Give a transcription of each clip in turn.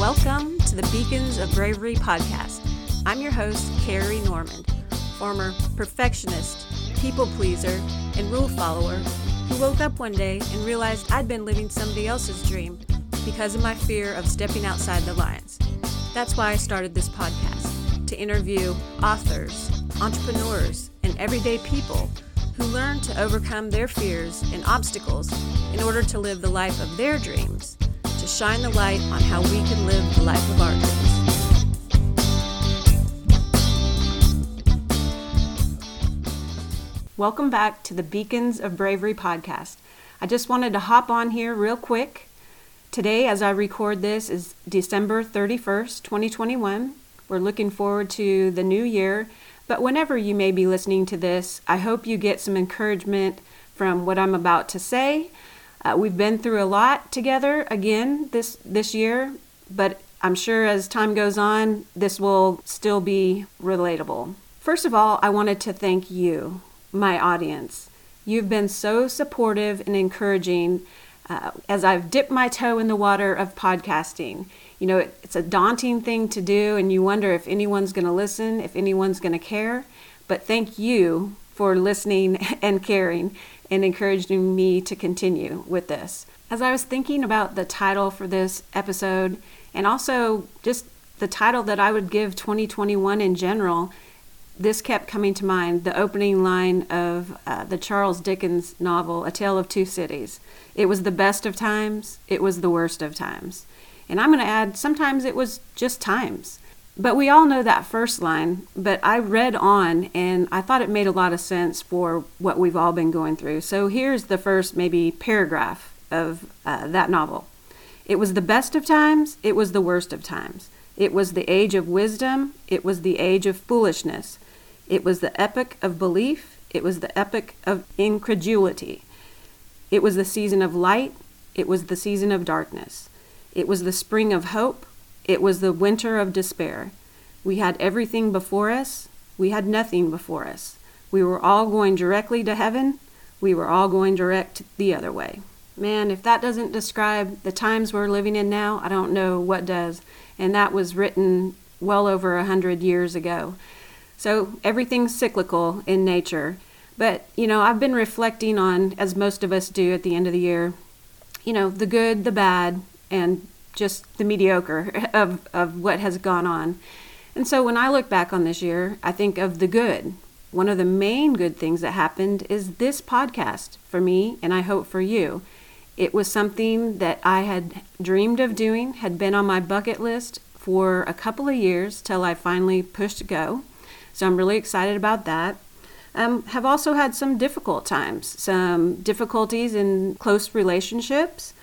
Welcome to the Beacons of Bravery podcast. I'm your host, Carrie Norman, former perfectionist, people pleaser, and rule follower who woke up one day and realized I'd been living somebody else's dream because of my fear of stepping outside the lines. That's why I started this podcast to interview authors, entrepreneurs, and everyday people who learn to overcome their fears and obstacles in order to live the life of their dreams, shine the light on how we can live the life of our dreams. Welcome back to the Beacons of Bravery podcast. I just wanted to hop on here real quick Today, as I record this, is December 31st, 2021. We're looking forward to the new year, but whenever you may be listening to this, I hope you get some encouragement from what I'm about to say. Uh, we've been through a lot together again this this year, but I'm sure as time goes on, this will still be relatable. First of all, I wanted to thank you, my audience. You've been so supportive and encouraging uh, as I've dipped my toe in the water of podcasting. You know, it, it's a daunting thing to do, and you wonder if anyone's going to listen, if anyone's going to care. But thank you for listening and caring and encouraging me to continue with this. As I was thinking about the title for this episode, and also just the title that I would give 2021 in general, this kept coming to mind the opening line of uh, the Charles Dickens novel, A Tale of Two Cities. It was the best of times, it was the worst of times. And I'm going to add, sometimes it was just times. But we all know that first line, but I read on and I thought it made a lot of sense for what we've all been going through. So here's the first, maybe, paragraph of uh, that novel. It was the best of times, it was the worst of times. It was the age of wisdom, it was the age of foolishness. It was the epoch of belief, it was the epoch of incredulity. It was the season of light, it was the season of darkness. It was the spring of hope, it was the winter of despair. We had everything before us, we had nothing before us. We were all going directly to heaven, we were all going direct the other way. Man, if that doesn't describe the times we're living in now, I don't know what does. And that was written well over a hundred years ago. So everything's cyclical in nature. But, you know, I've been reflecting on, as most of us do at the end of the year, you know, the good, the bad, and just the mediocre of, of what has gone on. And so when I look back on this year, I think of the good. One of the main good things that happened is this podcast for me, and I hope for you. It was something that I had dreamed of doing, had been on my bucket list for a couple of years till I finally pushed go. So I'm really excited about that um, have also had some difficult times, some difficulties in close relationships.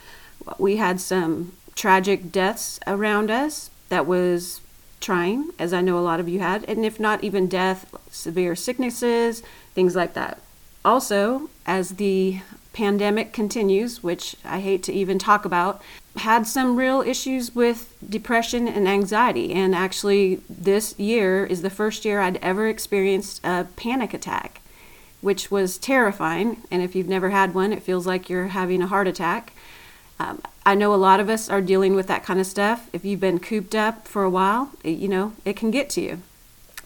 We had some tragic deaths around us that was trying, as I know a lot of you had, and if not even death, severe sicknesses, things like that. Also, as the pandemic continues, which I hate to even talk about, had some real issues with depression and anxiety. And actually, this year is the first year I'd ever experienced a panic attack, which was terrifying. And if you've never had one, it feels like you're having a heart attack. Um, I know a lot of us are dealing with that kind of stuff. If you've been cooped up for a while, it, you know, it can get to you.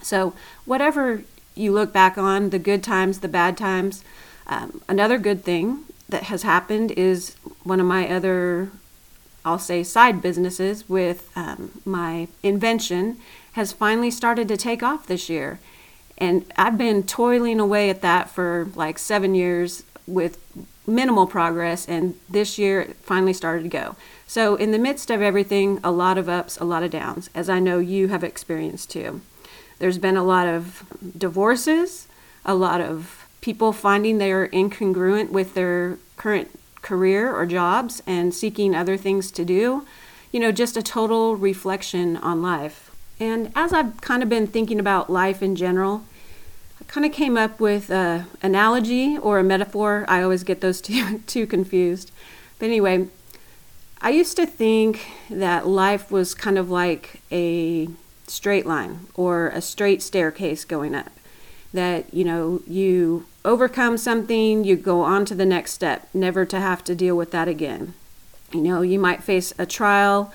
So, whatever you look back on, the good times, the bad times, um, another good thing that has happened is one of my other I'll say side businesses with um, my invention has finally started to take off this year. And I've been toiling away at that for like seven years with minimal progress, and this year it finally started to go. So, in the midst of everything, a lot of ups, a lot of downs, as I know you have experienced too. There's been a lot of divorces, a lot of people finding they are incongruent with their current career or jobs and seeking other things to do. You know, just a total reflection on life. And as I've kind of been thinking about life in general, kind of came up with an analogy or a metaphor. I always get those two, two confused. But anyway, I used to think that life was kind of like a straight line or a straight staircase going up. That, you know, you overcome something, you go on to the next step, never to have to deal with that again. You know, you might face a trial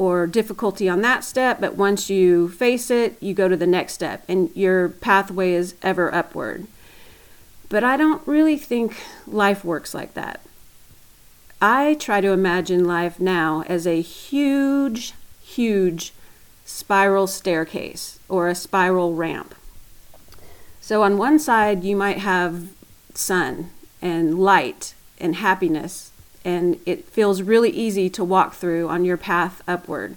or difficulty on that step, but once you face it, you go to the next step and your pathway is ever upward. But I don't really think life works like that. I try to imagine life now as a huge, huge spiral staircase or a spiral ramp. So on one side, you might have sun and light and happiness, and it feels really easy to walk through on your path upward.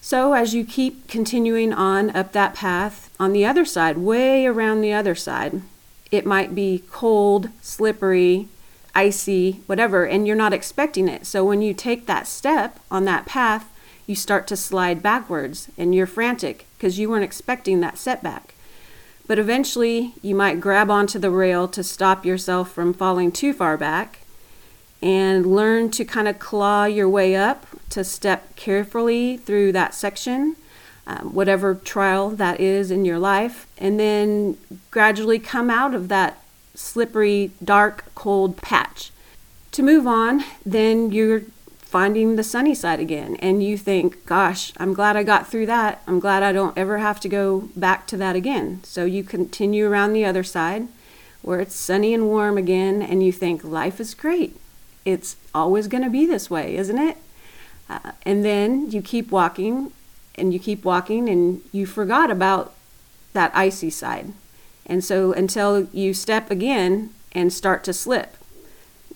So as you keep continuing on up that path, on the other side, way around the other side, it might be cold, slippery, icy, whatever, and you're not expecting it. So when you take that step on that path, you start to slide backwards and you're frantic because you weren't expecting that setback. But eventually, you might grab onto the rail to stop yourself from falling too far back and learn to kind of claw your way up to step carefully through that section, um, whatever trial that is in your life, and then gradually come out of that slippery, dark, cold patch. To move on, then you're finding the sunny side again. And you think, gosh, I'm glad I got through that. I'm glad I don't ever have to go back to that again. So you continue around the other side where it's sunny and warm again, and you think, life is great. It's always going to be this way, isn't it? Uh, and then you keep walking and you keep walking, and you forgot about that icy side. And so until you step again and start to slip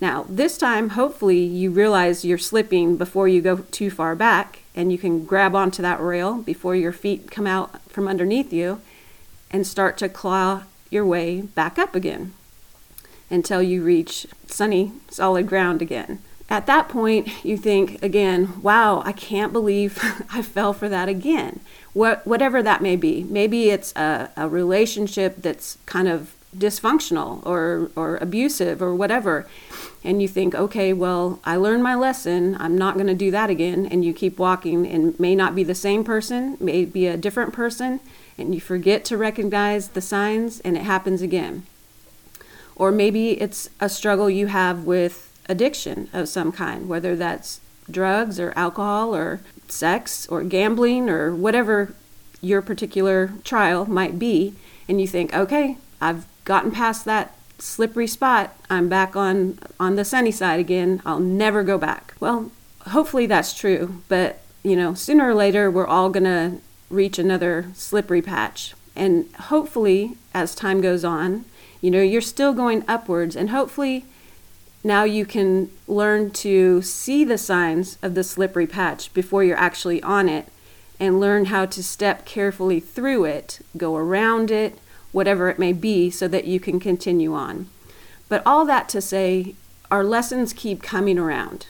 now, this time, hopefully, you realize you're slipping before you go too far back and you can grab onto that rail before your feet come out from underneath you and start to claw your way back up again until you reach sunny, solid ground again. At that point, you think again, wow, I can't believe I fell for that again. What, whatever that may be. Maybe it's a, a relationship that's kind of dysfunctional or, or abusive or whatever and you think, okay, well, I learned my lesson. I'm not going to do that again. And you keep walking and may not be the same person, may be a different person, and you forget to recognize the signs and it happens again. Or maybe it's a struggle you have with addiction of some kind, whether that's drugs or alcohol or sex or gambling or whatever your particular trial might be. And you think, okay, I've gotten past that slippery spot. I'm back on on the sunny side again. I'll never go back. Well, hopefully that's true, but you know, sooner or later we're all going to reach another slippery patch. And hopefully as time goes on, you know, you're still going upwards and hopefully now you can learn to see the signs of the slippery patch before you're actually on it and learn how to step carefully through it, go around it, whatever it may be, so that you can continue on. But all that to say, our lessons keep coming around.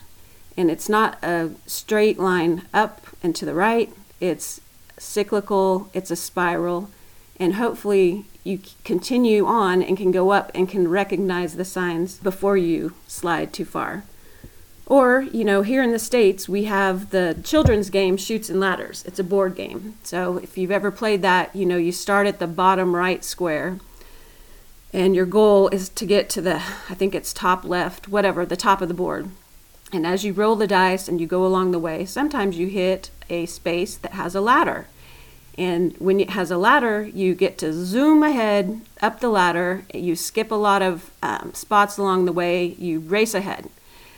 And it's not a straight line up and to the right, it's cyclical, it's a spiral. And hopefully, you continue on and can go up and can recognize the signs before you slide too far. Or, you know, here in the States, we have the children's game Chutes and Ladders. It's a board game. So if you've ever played that, you know, you start at the bottom right square, and your goal is to get to the, I think it's top left, whatever, the top of the board. And as you roll the dice and you go along the way, sometimes you hit a space that has a ladder. And when it has a ladder, you get to zoom ahead up the ladder. You skip a lot of um, spots along the way. You race ahead.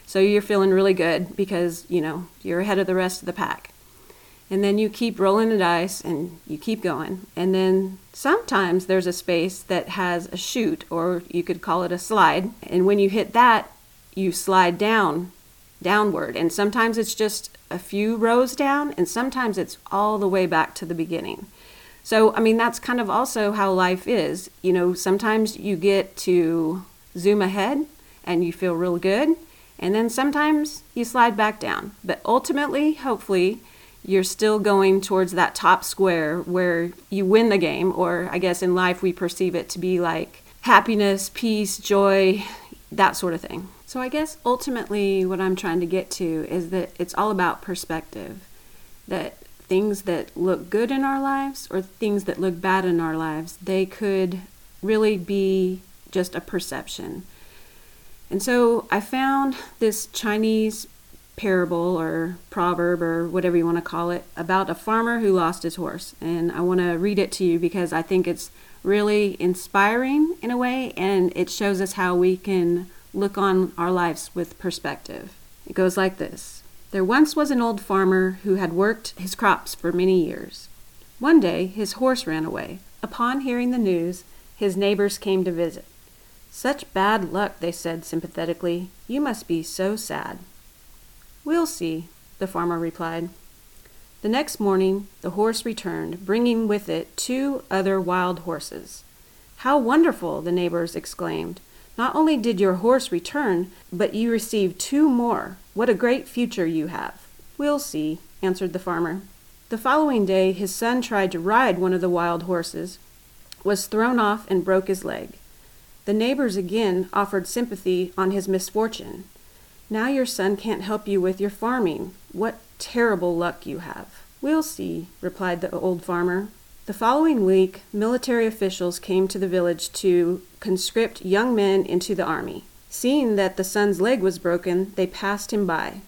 So you're feeling really good because, you know, you're ahead of the rest of the pack. And then you keep rolling the dice and you keep going. And then sometimes there's a space that has a chute, or you could call it a slide. And when you hit that, you slide down, downward. And sometimes it's just a few rows down, and sometimes it's all the way back to the beginning. So, I mean, that's kind of also how life is. You know, sometimes you get to zoom ahead and you feel real good and then sometimes you slide back down. But ultimately, hopefully, you're still going towards that top square where you win the game, or I guess in life we perceive it to be like happiness, peace, joy, that sort of thing. So I guess ultimately what I'm trying to get to is that it's all about perspective. That things that look good in our lives or things that look bad in our lives, they could really be just a perception. And so I found this Chinese parable or proverb or whatever you want to call it about a farmer who lost his horse. And I want to read it to you because I think it's really inspiring in a way and it shows us how we can look on our lives with perspective. It goes like this There once was an old farmer who had worked his crops for many years. One day his horse ran away. Upon hearing the news, his neighbors came to visit. Such bad luck, they said sympathetically. You must be so sad. We'll see, the farmer replied. The next morning, the horse returned, bringing with it two other wild horses. How wonderful! the neighbors exclaimed. Not only did your horse return, but you received two more. What a great future you have. We'll see, answered the farmer. The following day, his son tried to ride one of the wild horses, was thrown off, and broke his leg. The neighbors again offered sympathy on his misfortune. Now your son can't help you with your farming. What terrible luck you have. We'll see, replied the old farmer. The following week, military officials came to the village to conscript young men into the army. Seeing that the son's leg was broken, they passed him by.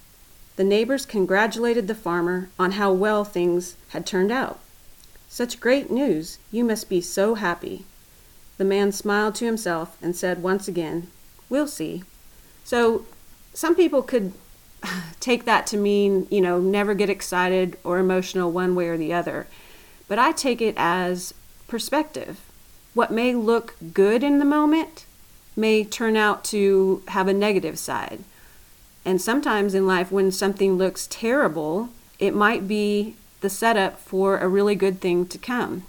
The neighbors congratulated the farmer on how well things had turned out. Such great news! You must be so happy. The man smiled to himself and said once again, We'll see. So some people could take that to mean, you know, never get excited or emotional one way or the other. But I take it as perspective. What may look good in the moment may turn out to have a negative side. And sometimes in life, when something looks terrible, it might be the setup for a really good thing to come.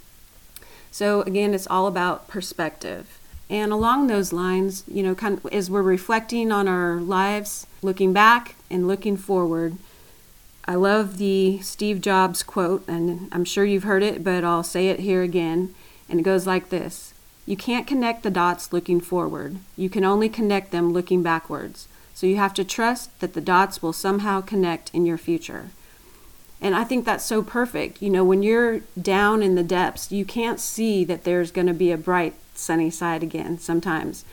So, again, it's all about perspective. And along those lines, you know, kind of as we're reflecting on our lives, looking back and looking forward, I love the Steve Jobs quote, and I'm sure you've heard it, but I'll say it here again. And it goes like this You can't connect the dots looking forward, you can only connect them looking backwards. So you have to trust that the dots will somehow connect in your future. And I think that's so perfect. You know, when you're down in the depths, you can't see that there's going to be a bright sunny side again sometimes.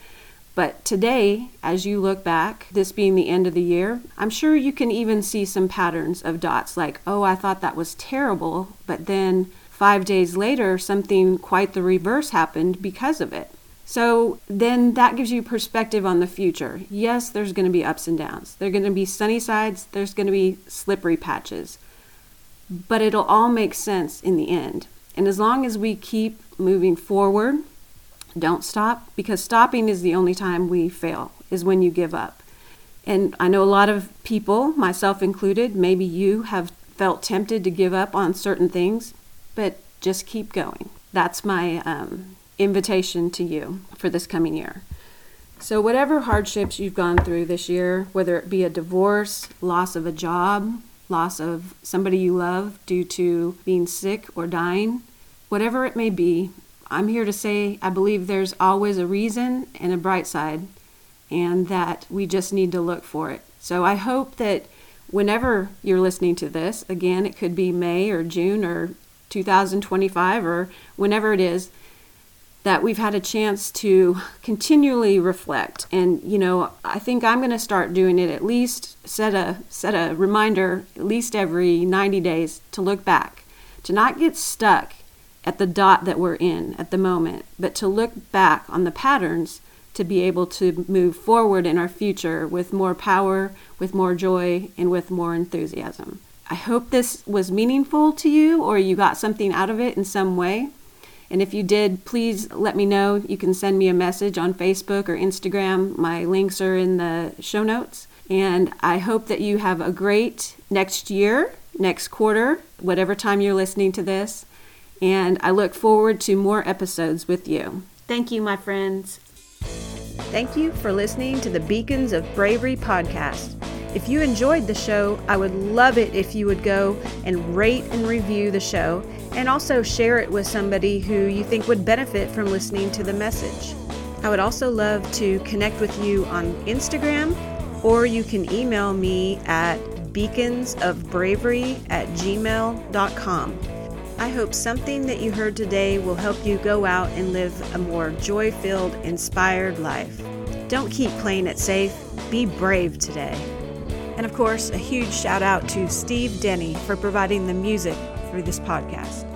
But today, as you look back, this being the end of the year, I'm sure you can even see some patterns of dots like, oh, I thought that was terrible, but then five days later, something quite the reverse happened because of it. So then that gives you perspective on the future. Yes, there's going to be ups and downs. There are going to be sunny sides, there's going to be slippery patches. But it'll all make sense in the end. And as long as we keep moving forward, don't stop because stopping is the only time we fail, is when you give up. And I know a lot of people, myself included, maybe you have felt tempted to give up on certain things, but just keep going. That's my um, invitation to you for this coming year. So, whatever hardships you've gone through this year, whether it be a divorce, loss of a job, loss of somebody you love due to being sick or dying, whatever it may be, I'm here to say I believe there's always a reason and a bright side, and that we just need to look for it. So I hope that whenever you're listening to this, again, it could be May or June or 2025 or whenever it is, that we've had a chance to continually reflect and you know i think i'm going to start doing it at least set a set a reminder at least every 90 days to look back to not get stuck at the dot that we're in at the moment, but to look back on the patterns to be able to move forward in our future with more power, with more joy, and with more enthusiasm. I hope this was meaningful to you or you got something out of it in some way. And if you did, please let me know. You can send me a message on Facebook or Instagram. My links are in the show notes. And I hope that you have a great next year, next quarter, whatever time you're listening to this and I look forward to more episodes with you. Thank you, my friends. Thank you for listening to the Beacons of Bravery podcast. If you enjoyed the show, I would love it if you would go and rate and review the show and also share it with somebody who you think would benefit from listening to the message. I would also love to connect with you on Instagram or you can email me at beaconsofbravery at gmail.com. I hope something that you heard today will help you go out and live a more joy filled, inspired life. Don't keep playing it safe, be brave today. And of course, a huge shout out to Steve Denny for providing the music for this podcast.